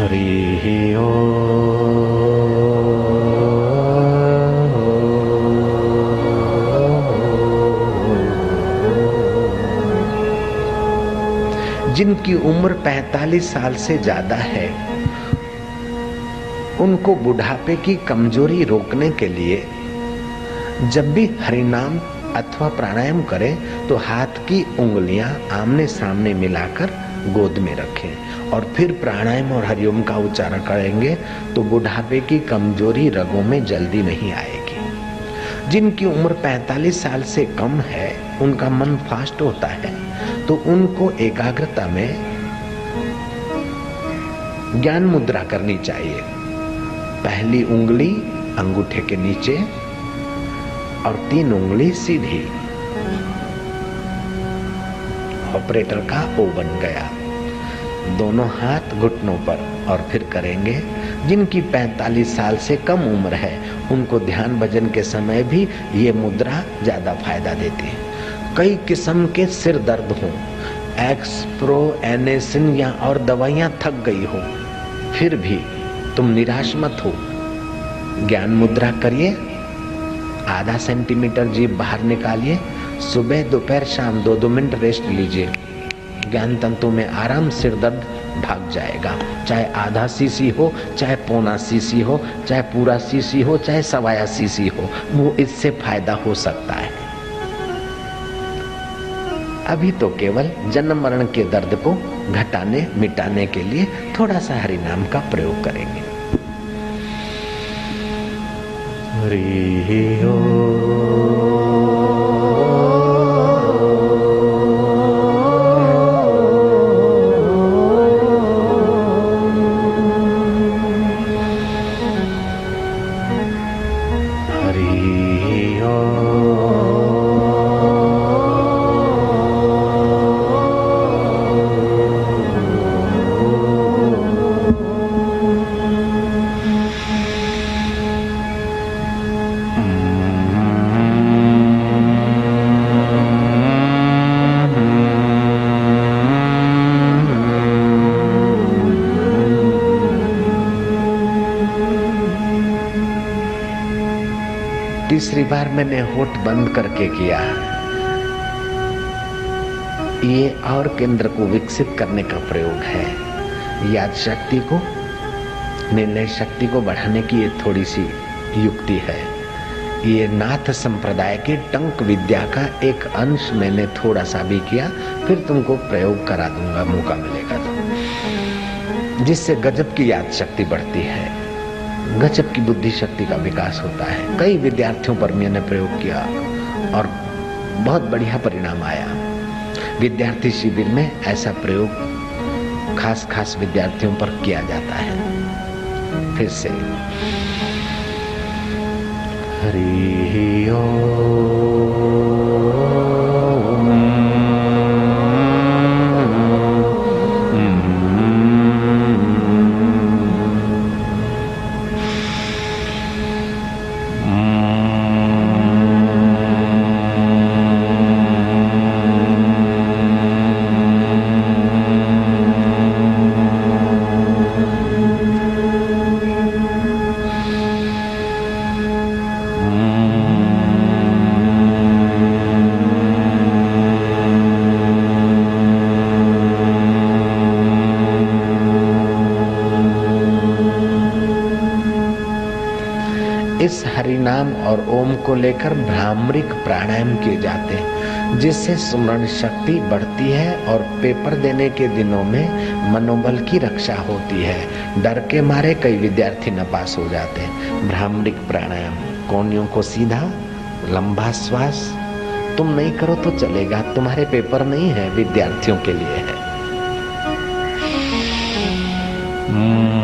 हरि ओ। जिनकी उम्र 45 साल से ज़्यादा है, उनको बुढ़ापे की कमज़ोरी रोकने के लिए जब भी हरिनाम अथवा प्राणायाम करें तो हाथ की उंगलियाँ आमने सामने मिलाकर गोद में रखें। और फिर प्राणायाम और हरिओम का उच्चारण करेंगे तो बुढ़ापे की कमज़ोरी रगों में जल्दी नहीं आएगी। जिनकी उम्र 45 साल से कम है, उनका मन फास्ट होता है तो उनको एकाग्रता में ज्ञान मुद्रा करनी चाहिए। पहली उंगली अंगूठे के नीचे और तीन उंगली सीधी। ऑपरेटर का ओ बन गया। दोनों हाथ घुटनों पर और फिर करेंगे, जिनकी 45 साल से कम उम्र है, उनको ध्यान भजन के समय भी ये मुद्रा ज़्यादा फ़ायदा देती है। कई किस्म के सिर दर्द हो एक्सप्रो एनेसिन या और दवाइयाँ थक गई हो, फिर भी तुम निराश मत हो। ज्ञान मुद्रा करिए, आधा सेंटीमीटर जीप बाहर निकालिए सुबह, दोपहर, शाम दो दो मिनट रेस्ट लीजिए। ज्ञान तंतु में आराम सिर दर्द भाग जाएगा। चाहे आधा सीसी हो, चाहे पौना सीसी हो, चाहे पूरा सीसी हो, चाहे सवाया सीसी हो, वो इससे फ़ायदा हो सकता है। अभी तो केवल जन्म मरण के दर्द को घटाने, मिटाने के लिए थोड़ा सा हरि नाम का प्रयोग करेंगे। हरि ओ हरि ओ मैंने होठ बंद करके किया ये और केंद्र को विकसित करने का प्रयोग है। याद शक्ति को, निर्णय शक्ति को बढ़ाने की ये थोड़ी सी युक्ति है। ये नाथ संप्रदाय के टंक विद्या का एक अंश मैंने थोड़ा सा भी किया, फिर तुमको प्रयोग करा दूँगा, मौका मिलेगा तो। जिससे गजब की याद शक्ति बढ़ती है। गजब की बुद्धि शक्ति का विकास होता है। कई विद्यार्थियों पर मैंने प्रयोग किया और बहुत बढ़िया परिणाम आया। विद्यार्थी शिविर में ऐसा प्रयोग खास खास विद्यार्थियों पर किया जाता है। फिर से। हरि इस को लेकर भ्रामरिक प्राणायाम किए जाते हैं, जिससे स्मरण शक्ति बढ़ती है और पेपर देने के दिनों में मनोबल की रक्षा होती है। डर के मारे कई विद्यार्थी न पास हो जाते हैं। भ्रामरिक प्राणायाम, कोनियों को सीधा, लंबा श्वास, तुम नहीं करो तो चलेगा, तुम्हारे पेपर नहीं है, विद्यार्थियों के लिए है। उंगलियाँ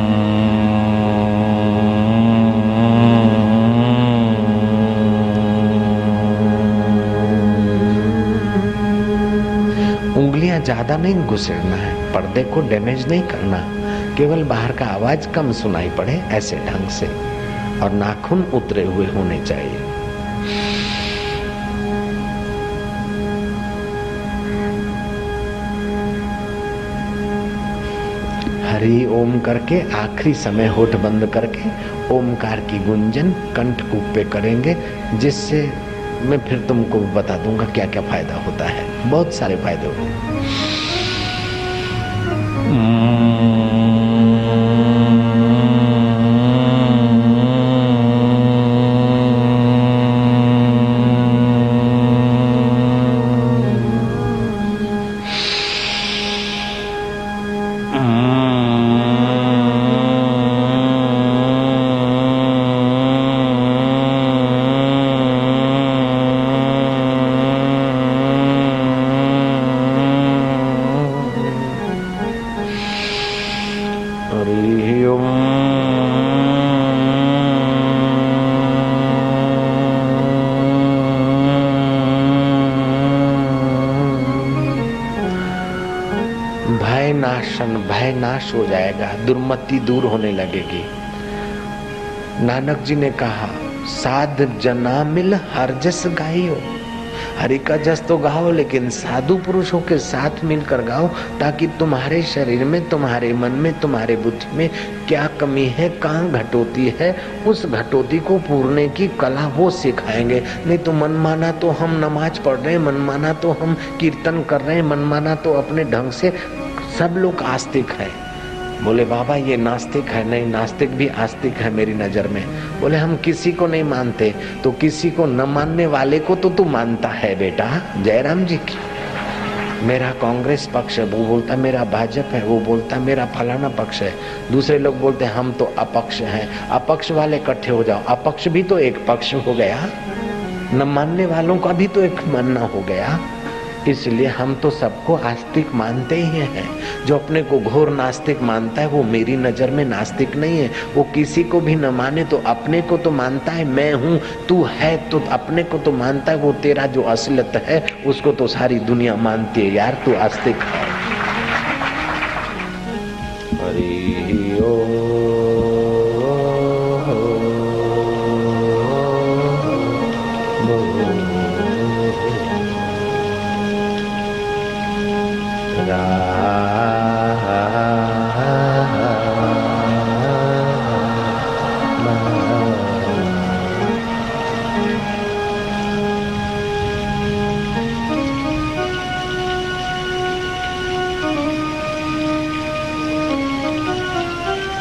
ज़्यादा नहीं घुसेड़ना है। पर्दे को डैमेज नहीं करना। केवल बाहर का आवाज़ कम सुनाई पड़े ऐसे ढंग से। और नाखून उतरे हुए होने चाहिए। हरि ओम करके आखिरी समय होठ बंद करके ओमकार की गुंजन कंठ कूप पे करेंगे, जिससे मैं फिर तुमको बता दूँगा क्या क्या फ़ायदा होता है। बहुत सारे फ़ायदे होते हैं। दुर्मति दूर होने लगेगी। नानक जी ने कहा, साध जना मिल हर जस गाइयो। हरि का जस तो गाओ, लेकिन साधु पुरुषों के साथ मिलकर गाओ, ताकि तुम्हारे शरीर में, तुम्हारे मन में, तुम्हारे बुद्धि में क्या कमी है, कहाँ घटोती है, उस घटोती को पूरने की कला वो सिखाएँगे। नहीं तो मन माना तो हम नमाज़ पढ़ रहे हैं, मन माना तो हम कीर्तन कर रहे हैं, मन माना तो अपने ढंग से सब लोग आस्तिक है। बोले, बाबा, ये नास्तिक है, नहीं, नास्तिक भी आस्तिक है मेरी नज़र में। बोले, हम किसी को नहीं मानते तो किसी को न मानने वाले को तो तू मानता है, बेटा, जयराम जी की। मेरा कांग्रेस पक्ष है, वो बोलता, मेरा भाजपा है, वो बोलता, मेरा फलाना पक्ष है। दूसरे लोग बोलते, हम तो अपक्ष हैं, अपक्ष वाले इकट्ठे हो जाओ, अपक्ष भी तो एक पक्ष हो गया, न मानने वालों का भी तो एक मानना हो गया। इसलिए हम तो सबको आस्तिक मानते ही हैं। जो अपने को घोर नास्तिक मानता है, वो मेरी नज़र में नास्तिक नहीं है। वो किसी को भी न माने तो अपने को तो मानता है, मैं हूँ, तू है तो अपने को तो मानता है, वो तेरा जो असलत है, उसको तो सारी दुनिया मानती है। यार, तू आस्तिक है।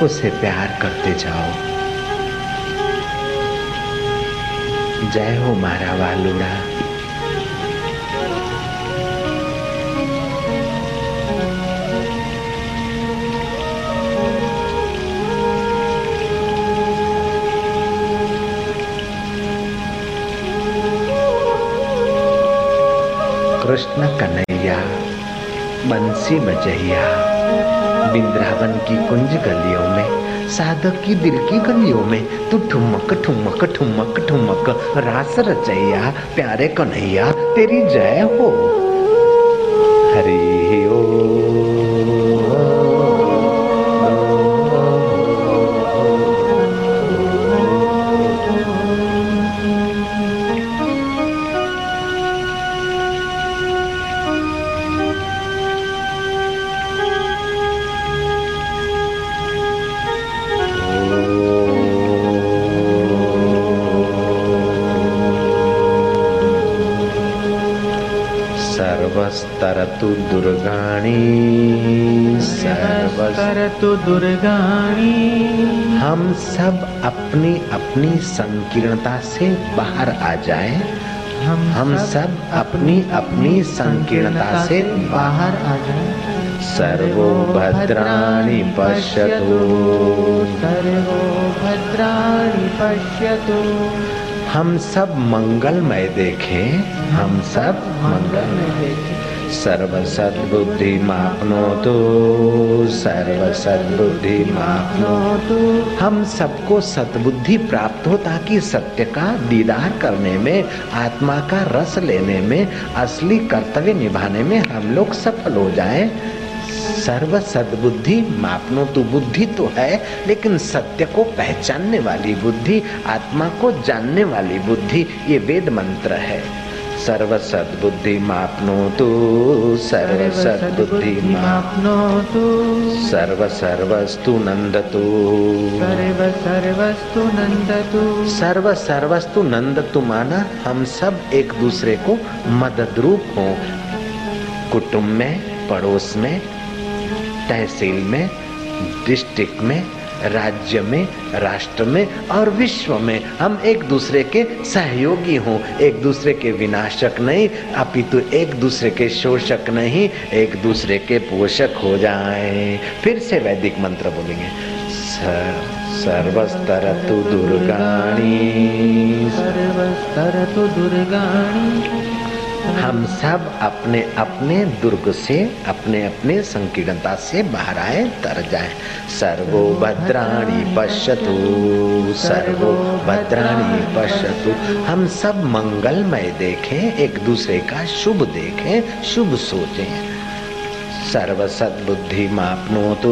उसे प्यार करते जाओ। जय हो मारा वालुड़ा। कृष्ण कन्हैया बंसी बजैया। वृंदावन की कुंज गलियों में, साधक की दिल की गलियों में, तू ठुमक ठुमक ठुमक ठुमक, रास रचैया, प्यारे कन्हैया, तेरी जय हो। हरि सर्वस्तरतु दुर्गाणी सर्वस्तरतु दुर्गाणी। हम सब अपनी अपनी संकीर्णता से बाहर आ जाए। हम हम सब अपनी अपनी संकीर्णता से बाहर आ जाए। सर्वो भद्राणि पश्यतु। सर्वो भद्राणि पश्यतु। हम सब मंगलमय देखें। हम सब मंगलमय देखें। सर्व सद्बुद्धि मापनो तो सर्व सद्बुद्धि मापनो तो हम सबको सद्बुद्धि प्राप्त हो ताकि सत्य का दीदार करने में, आत्मा का रस लेने में, असली कर्तव्य निभाने में हम लोग सफल हो जाएँ। सर्व सद्बुद्धि मापनो तो बुद्धि तो है, लेकिन सत्य को पहचानने वाली बुद्धि, आत्मा को जानने वाली बुद्धि, ये वेद मंत्र है। सर्व सद्बुद्धि मापनोतु सर्व सद्बुद्धि सर्वसद्बुद्धिमाप्नोतु सर्व सर्वस्तु नंदतु सर्व सर्वस्तु नन्दतु सर्व सर्वस्तु नंदतु माना हम सब एक दूसरे को मदद रूप हो। कुटुंब में पड़ोस में तहसील में डिस्ट्रिक्ट में राज्य में, राष्ट्र में और विश्व में हम एक दूसरे के सहयोगी हों, एक दूसरे के विनाशक नहीं, अपितु एक दूसरे के शोषक नहीं, एक दूसरे के पोषक हो जाएँ। फिर से वैदिक मंत्र बोलेंगे सर्वस्तर तु दुर्गाणी। सर्वस्तरतु दुर्गाणि। हम सब अपने अपने दुर्ग से, अपने अपने संकीर्णता से बाहर आए, तर जाए। सर्वो भद्राणी पश्यतु, सर्वो भद्राणी पश्यतु। हम सब मंगलमय देखें, एक दूसरे का शुभ देखें, शुभ सोचें। सर्व सद्बुद्धि मापनोतु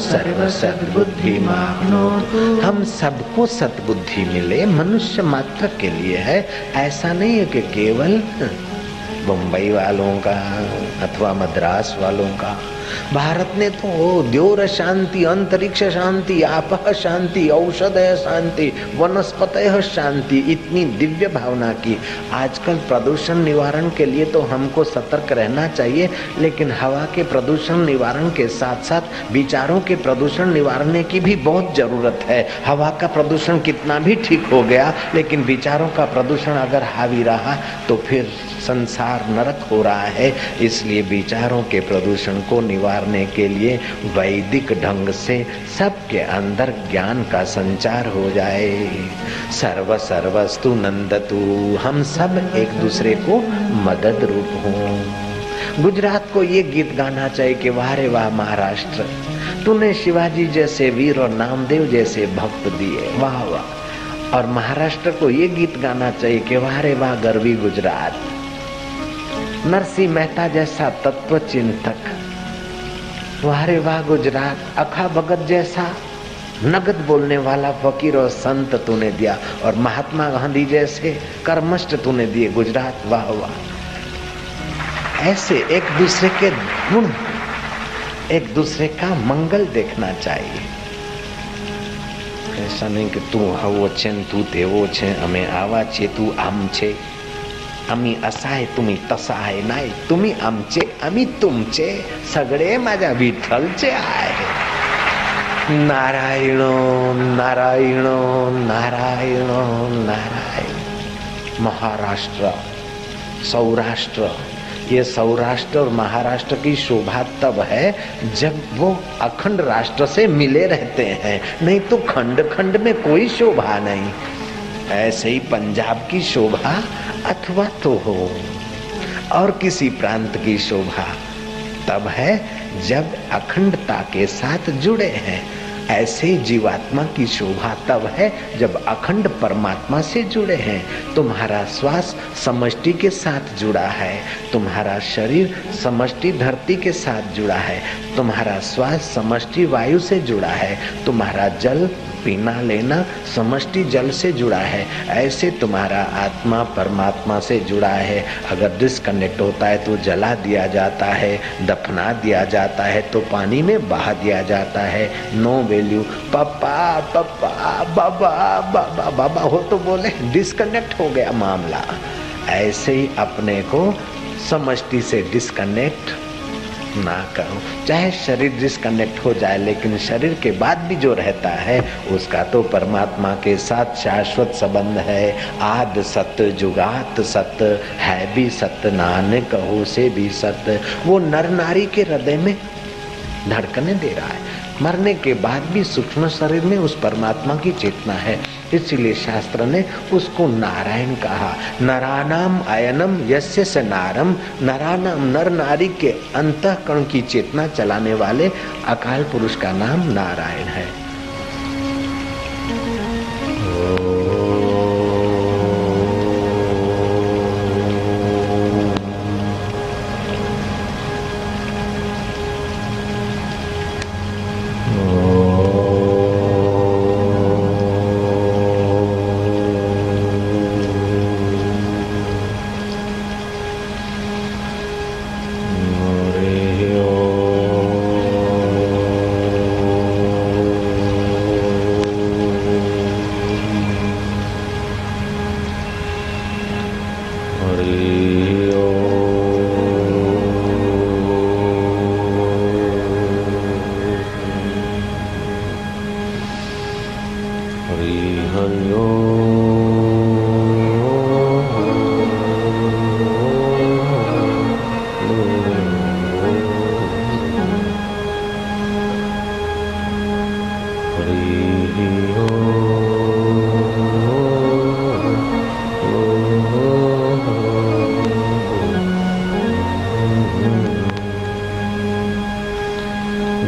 सर्व सद्बुद्धि मापनोतु हम सबको सद्बुद्धि मिले मनुष्य मात्र के लिए है। ऐसा नहीं है कि केवल मुंबई वालों का अथवा मद्रास वालों का। भारत ने तो द्योर शांति अंतरिक्ष शांति आप शांति औषध शांति वनस्पत शांति, इतनी दिव्य भावना की। आजकल प्रदूषण निवारण के लिए तो हमको सतर्क रहना चाहिए, लेकिन हवा के प्रदूषण निवारण के साथ साथ विचारों के प्रदूषण निवारने की भी बहुत ज़रूरत है। हवा का प्रदूषण कितना भी ठीक हो गया, लेकिन विचारों का प्रदूषण अगर हावी रहा तो फिर संसार नरक हो रहा है, इसलिए विचारों के प्रदूषण को निवारने के लिए वैदिक ढंग से सबके अंदर ज्ञान का संचार हो जाए। सर्व सर्वस्तु नंदतु, हम सब एक दूसरे को मदद रूप हो। गुजरात को ये गीत गाना चाहिए कि वाह रे वाह महाराष्ट्र, तूने शिवाजी जैसे वीर और नामदेव जैसे भक्त दिए, वाह वाह। और महाराष्ट्र को ये गीत गाना चाहिए कि वाह रे वाह गर्वी गुजरात। नरसिंह मेहता जैसा तत्व चिंतक वारे वाह गुजरात अखा भगत जैसा नगद बोलने वाला फकीर और संत तूने दिया और महात्मा गांधी जैसे कर्मष्ट तूने दिए गुजरात वाह वाह ऐसे एक दूसरे के गुण एक दूसरे का मंगल देखना चाहिए ऐसा नहीं कि तू આવો છે ને તું તેવો છે અમે આવા છીએ તું આમ છે आम्ही असा आहे तुम्ही तसा आहे आमचे, आम्ही तुमचे. सगळे माझ्या विठ्ठलचे आहे. नारायण नारायण नारायण नारायण. महाराष्ट्र, सौराष्ट्र. ये सौराष्ट्र और महाराष्ट्र की शोभा तब है जब वो अखंड राष्ट्र से मिले रहते हैं। नहीं तो खंड खंड में कोई शोभा नहीं। ऐसे ही पंजाब की शोभा अथवा तो हो। और किसी प्रांत की शोभा, तब है जब अखंडता के साथ जुड़े हैं। ऐसे जीवात्मा की शोभा तब है जब अखंड परमात्मा से जुड़े हैं। तुम्हारा श्वास समष्टि के साथ जुड़ा है। तुम्हारा शरीर समष्टि धरती के साथ जुड़ा है। तुम्हारा श्वास समष्टि वायु से जुड़ा है। तुम्हारा जल पीना लेना समष्टि जल से जुड़ा है। ऐसे तुम्हारा आत्मा परमात्मा से जुड़ा है। अगर डिस्कनेक्ट होता है तो जला दिया जाता है, दफना दिया जाता है तो पानी में बहा दिया जाता है। नो वैल्यू पापा पापा बाबा बाबा बाबा हो तो बोले डिस्कनेक्ट हो गया मामला। ऐसे ही अपने को समष्टि से डिस्कनेक्ट ना करो। चाहे शरीर डिस्कनेक्ट हो जाए, लेकिन शरीर के बाद भी जो रहता है, उसका तो परमात्मा के साथ शाश्वत संबंध है। आद सत्य जुगात सत्य है भी सत्य नान कहो से भी सत्य वो नर नारी के हृदय में धड़कने दे रहा है। मरने के बाद भी सूक्ष्म शरीर में उस परमात्मा की चेतना है। इसलिए शास्त्र ने उसको नारायण कहा। नरानाम आयनम यस्य से नारम। नरानाम नर नारी के अंत अंतकरण की चेतना चलाने वाले अकाल पुरुष का नाम नारायण है।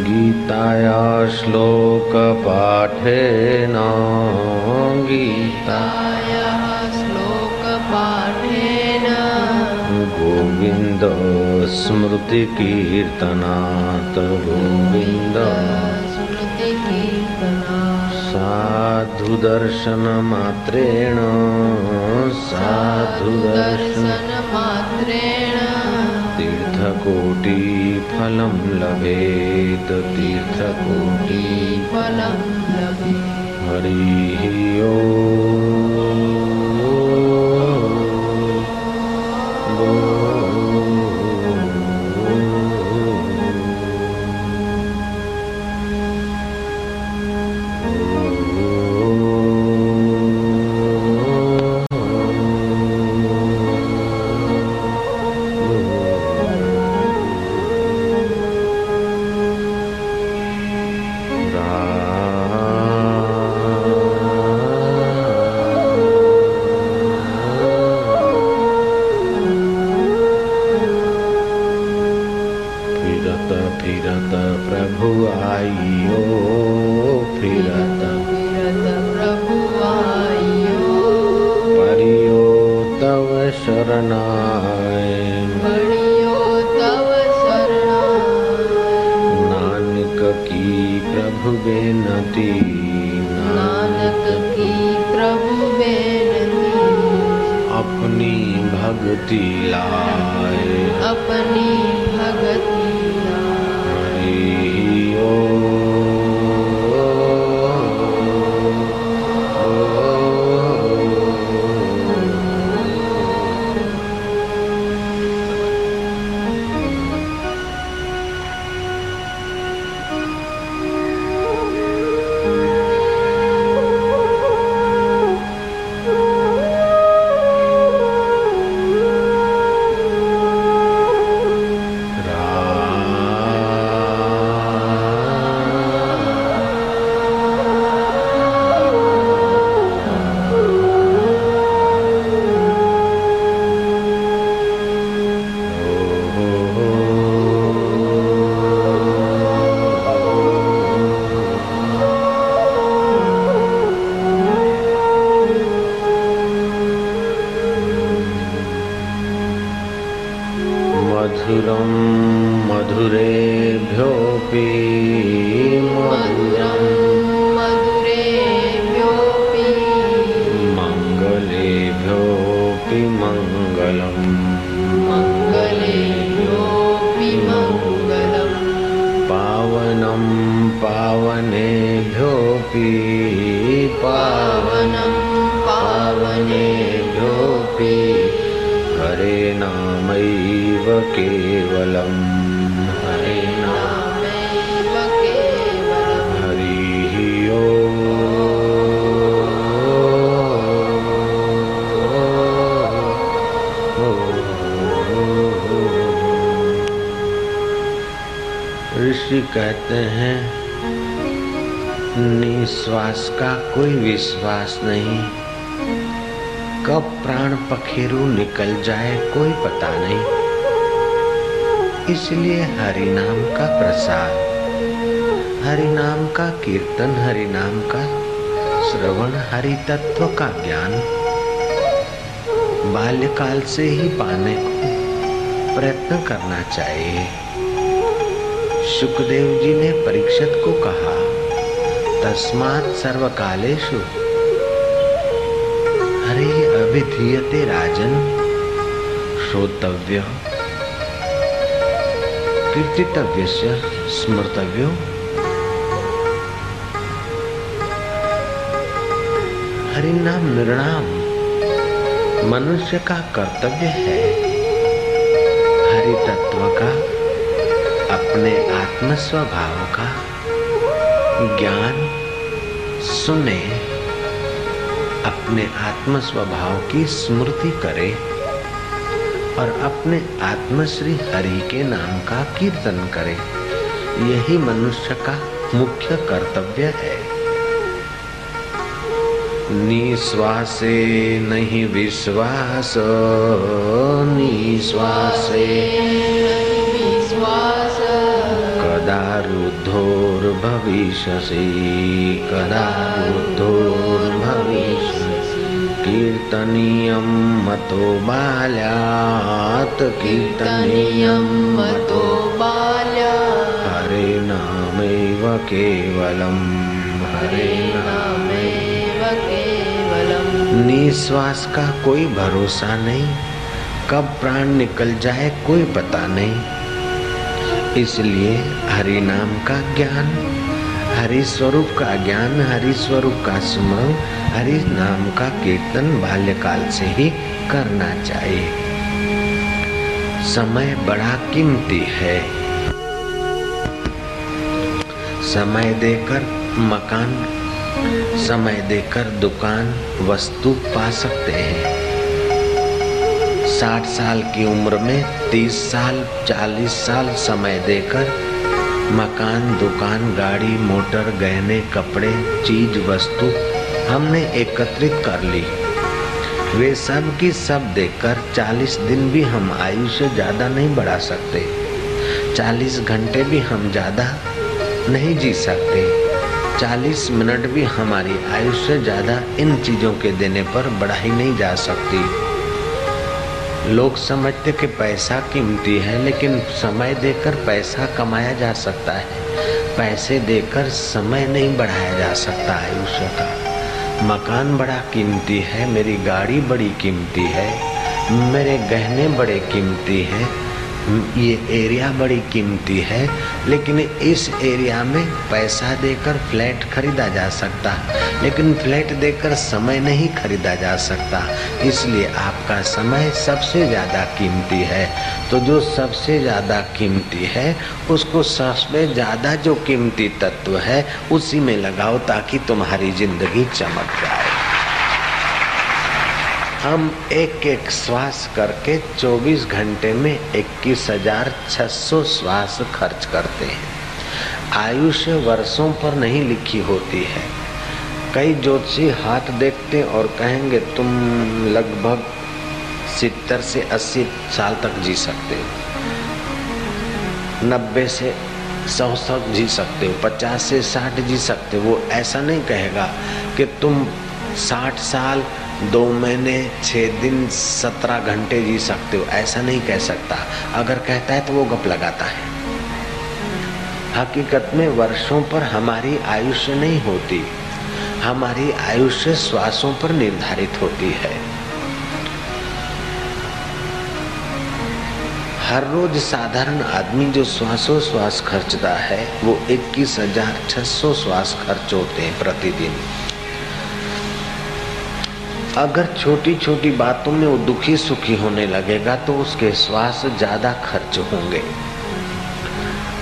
गीताया श्लोकपाठेन गीतायाः श्लोकपाठेन गोविन्द स्मृतिकीर्तनात् गोविन्द साधुदर्शनमात्रेण साधुदर्शनमात्रेण। तीर्थकोटिफलं लभेत् तीर्थकोटिफलं लभेत्। हरिः ओ। विश्वास नहीं। कब प्राण पखेरु निकल जाए, कोई पता नहीं। इसलिए हरि नाम का प्रसाद, हरि नाम का कीर्तन, हरि नाम का श्रवण, हरि तत्व का ज्ञान। बाल्यकाल से ही पाने को प्रयत्न करना चाहिए। सुखदेव जी ने परीक्षित को कहा, तस्मात सर्वकालेषु हरे अभिधीयते राजन। श्रोतव्य। कीर्तितव्य स्मृतव्यो हरिनाम निर्णाम। मनुष्य का कर्तव्य है। हरि तत्व का, अपने आत्म स्वभाव का। ज्ञान सुने। अपने आत्म स्वभाव की स्मृति करे और अपने आत्मश्री हरि के नाम का कीर्तन करे। यही मनुष्य का मुख्य कर्तव्य है। निश्वासे नहीं विश्वास, निश्वासे कदा रुद्धोर्भविष्यसि कदा रुद्धोर्भविष्यसि कीर्तनीयं मतो बाल्यात् कीर्तनीयं मतो बाल्या हरे नामैव केवलं हरे नाम नामेव केवलम्। निश्वास का कोई भरोसा नहीं कब प्राण निकल जाए कोई पता नहीं। इसलिए हरि नाम का ज्ञान हरि स्वरूप का ज्ञान हरि स्वरूप का स्मरण हरि नाम का कीर्तन बाल्यकाल से ही करना चाहिए। समय बड़ा कीमती है। समय देकर मकान, समय देकर दुकान, वस्तु पा सकते हैं। साठ साल की उम्र में तीस साल, चालीस साल समय देकर मकान, दुकान, गाड़ी, मोटर, गहने, कपड़े, चीज़, वस्तु हमने एकत्रित कर ली। वे सब की सब देकर चालीस दिन भी हम आयु से ज़्यादा नहीं बढ़ा सकते। चालीस घंटे भी हम ज़्यादा नहीं जी सकते। चालीस मिनट भी हमारी आयु से ज़्यादा इन चीज़ों के देने पर बढ़ाई नहीं जा सकती। लोग समझते कि पैसा कीमती है, लेकिन समय देकर पैसा कमाया जा सकता है। पैसे देकर समय नहीं बढ़ाया जा सकता आयुष्य का। मकान बड़ा कीमती है, मेरी गाड़ी बड़ी कीमती है, मेरे गहने बड़े कीमती हैं, ये एरिया बड़ी कीमती है लेकिन इस एरिया में पैसा देकर फ्लैट खरीदा जा सकता। लेकिन फ्लैट देकर समय नहीं खरीदा जा सकता। इसलिए आपका समय सबसे ज़्यादा कीमती है। तो जो सबसे ज़्यादा कीमती है, उसको सबसे ज़्यादा जो कीमती तत्व है, उसी में लगाओ ताकि तुम्हारी ज़िंदगी चमक जाए। हम एक एक श्वास करके 24 घंटे में इक्कीस हज़ार श्वास खर्च करते हैं। आयुष्य वर्षों पर नहीं लिखी होती है। कई ज्योतिषी हाथ देखते और कहेंगे, तुम लगभग सितर से अस्सी साल तक जी सकते हो। नब्बे से सौ सौ जी सकते हो, पचास से साठ जी सकते हो। वो ऐसा नहीं कहेगा कि तुम साठ साल दो महीने छः दिन, सत्रह घंटे जी सकते हो। ऐसा नहीं कह सकता। अगर कहता है तो वो गप लगाता है। हकीकत में वर्षों पर हमारी आयुष्य नहीं होती। हमारी आयुष्य श्वासों पर निर्धारित होती है। हर रोज साधारण आदमी जो श्वासों श्वास खर्चता है, वो इक्कीस हज़ार छह सौ श्वास खर्च होते हैं प्रतिदिन। अगर छोटी छोटी बातों में वो दुखी सुखी होने लगेगा तो उसके श्वास ज़्यादा खर्च होंगे।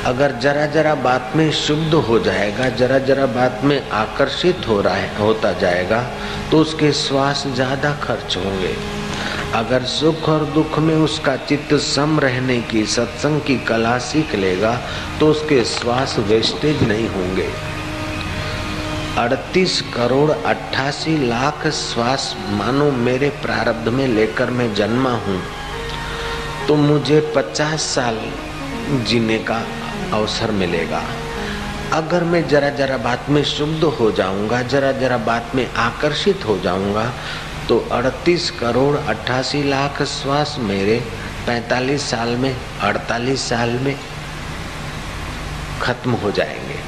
अगर जरा जरा बात में शुद्ध हो जाएगा, जरा जरा बात में आकर्षित हो रहा है, होता जाएगा तो उसके श्वास ज़्यादा खर्च होंगे। अगर सुख और दुख में उसका चित्त सम रहने की सत्संग की कला सीख लेगा तो उसके श्वास वेस्टेज नहीं होंगे। अड़तीस करोड़ अट्ठासी लाख श्वास मानो मेरे प्रारब्ध में लेकर मैं जन्मा हूँ। तो मुझे पचास साल जीने का अवसर मिलेगा। अगर मैं जरा जरा बात में शुद्ध हो जाऊँगा, जरा जरा बात में आकर्षित हो जाऊँगा तो 38 करोड़ अट्ठासी लाख श्वास मेरे 45 साल में 48 साल में खत्म हो जाएँगे।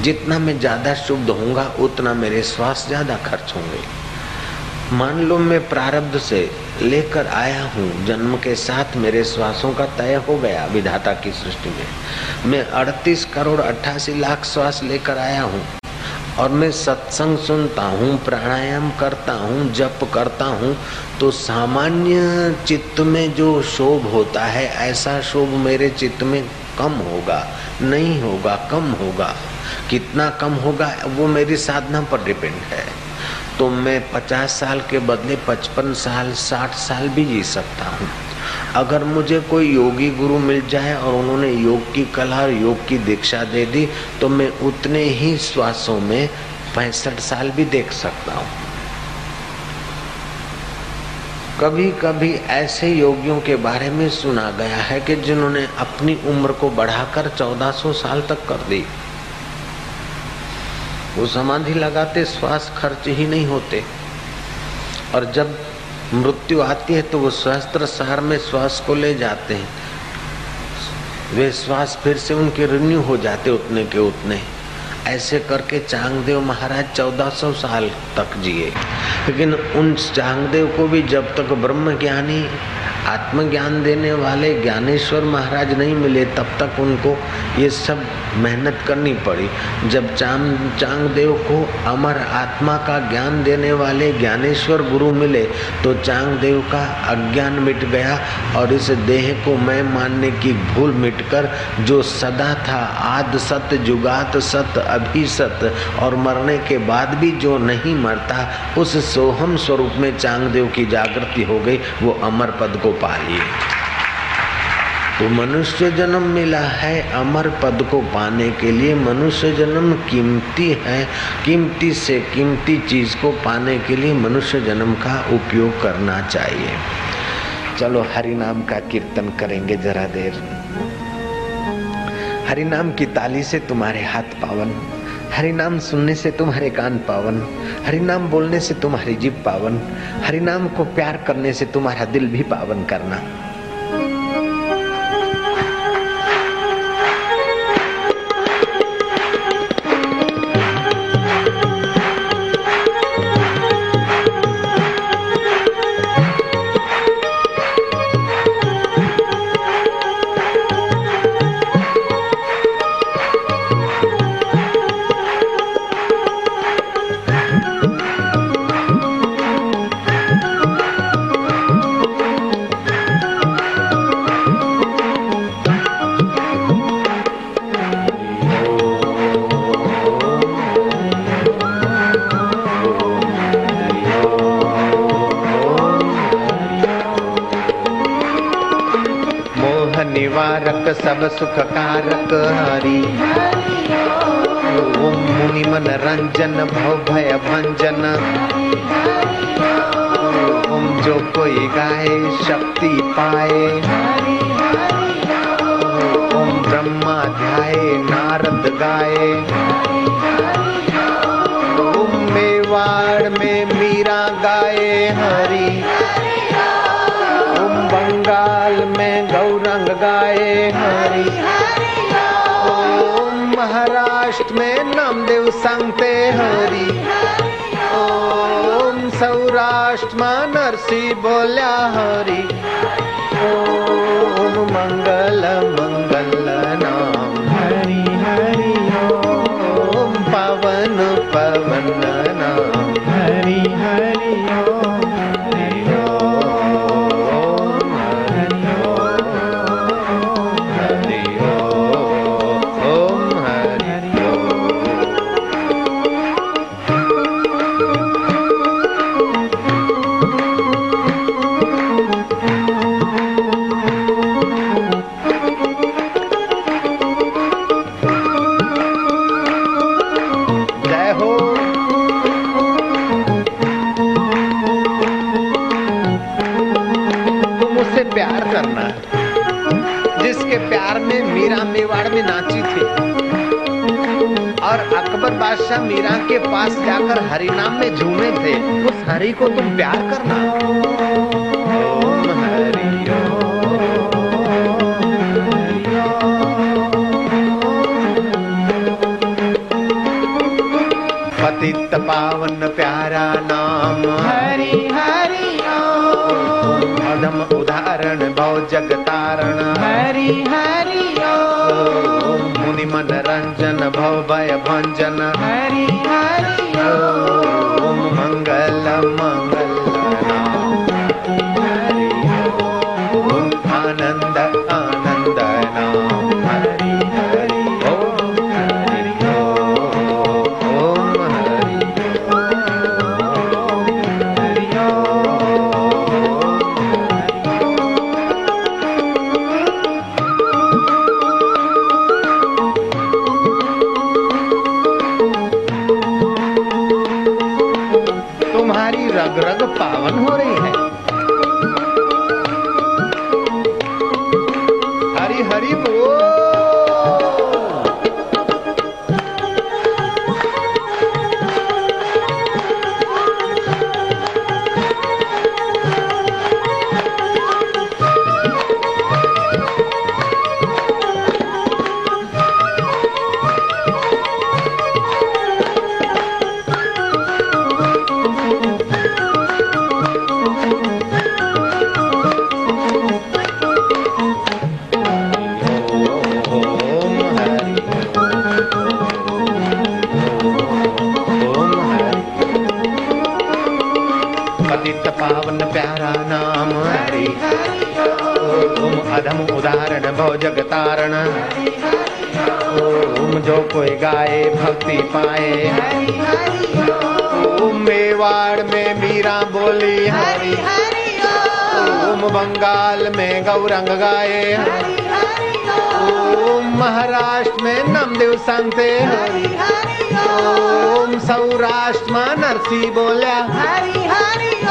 जितना मैं ज़्यादा शुद्ध होऊँगा, उतना मेरे श्वास ज़्यादा खर्च होंगे। मान लो मैं प्रारब्ध से लेकर आया हूँ, जन्म के साथ मेरे श्वासों का तय हो गया विधाता की सृष्टि में। मैं 38 करोड़ अट्ठासी लाख श्वास लेकर आया हूँ और मैं सत्संग सुनता हूँ, प्राणायाम करता हूँ, जप करता हूँ तो सामान्य चित्त में जो शोभ होता है, ऐसा शोभ मेरे चित्त में कम होगा, नहीं होगा, कम होगा। कितना कम होगा, वो मेरी साधना पर डिपेंड है। तो मैं पचास साल के बदले पचपन साल, साठ साल भी जी सकता हूँ। अगर मुझे कोई योगी गुरु मिल जाए और उन्होंने योग की कला और योग की दीक्षा दे दी तो मैं उतने ही श्वासों में पैंसठ साल भी देख सकता हूँ। कभी कभी ऐसे योगियों के बारे में सुना गया है कि जिन्होंने अपनी उम्र को बढ़ाकर 1400 साल तक कर दी। वो समाधि लगाते श्वास खर्च ही नहीं होते। और जब मृत्यु आती है तो वो सहस्त्र सार में श्वास को ले जाते हैं। वे श्वास फिर से उनके रिन्यू हो जाते उतने के उतने। ऐसे करके चांगदेव महाराज 1400 साल तक जिए। लेकिन उन चांगदेव को भी जब तक ब्रह्म ज्ञानी आत्मज्ञान देने वाले ज्ञानेश्वर महाराज नहीं मिले, तब तक उनको ये सब मेहनत करनी पड़ी। जब चांग, चांगदेव को अमर आत्मा का ज्ञान देने वाले ज्ञानेश्वर गुरु मिले तो चांगदेव का अज्ञान मिट गया और इस देह को मैं मानने की भूल मिटकर, जो सदा था आद सत, जुगात सत, अभी सत और मरने के बाद भी जो नहीं मरता, उस सोहम स्वरूप में चांगदेव की जागृति हो गई, वो अमर पद को पा लिए तो मनुष्य जन्म मिला है अमर पद को पाने के लिए। मनुष्य जन्म कीमती है। कीमती से कीमती चीज़ को पाने के लिए मनुष्य जन्म का उपयोग करना चाहिए। चलो हरि नाम का कीर्तन करेंगे जरा देर। हरि नाम की ताली से तुम्हारे हाथ पावन। हरि नाम सुनने से तुम्हारे कान पावन। हरि नाम बोलने से तुम्हारी जीभ पावन। हरि नाम को प्यार करने से तुम्हारा दिल भी पावन करना। निवारक सब सुख कारक हरि। ओम मुनि मन रंजन भव भय भंजन। ओम जो कोई गाए शक्ति पाए। ओम ब्रह्मा ध्याए नारद गाए। ओम मेवाड़ में मीरा गाए हरि। बंगाल में गौरंग गाए। हरी ओम महाराष्ट्र में नामदेव संगते। हरी ओम सौराष्ट्र में नरसी बोल्या हरि। ओम मंगल मंगल नाम। हरि हरि ओम पवन पवन नाम। को तुम प्यार करना। पतित पावन प्यारा नाम। हरि हरि अधम उदाहरण भव जगतारण हरि हरि ओम। मुनि मन रंजन भव भय भंजन। हरि हरि भव जगतारण ओम जो कोई गाए, भक्ति पाए। ओम मेवाड़ में मीरा बोली। हरी ओम बंगाल में गौरंग गाए। ओम महाराष्ट्र में नमदेव संते। ओम सौराष्ट्र में नरसी बोल्या।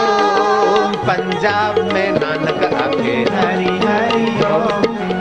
ओम पंजाब में नानक आके। हरि हरि ओम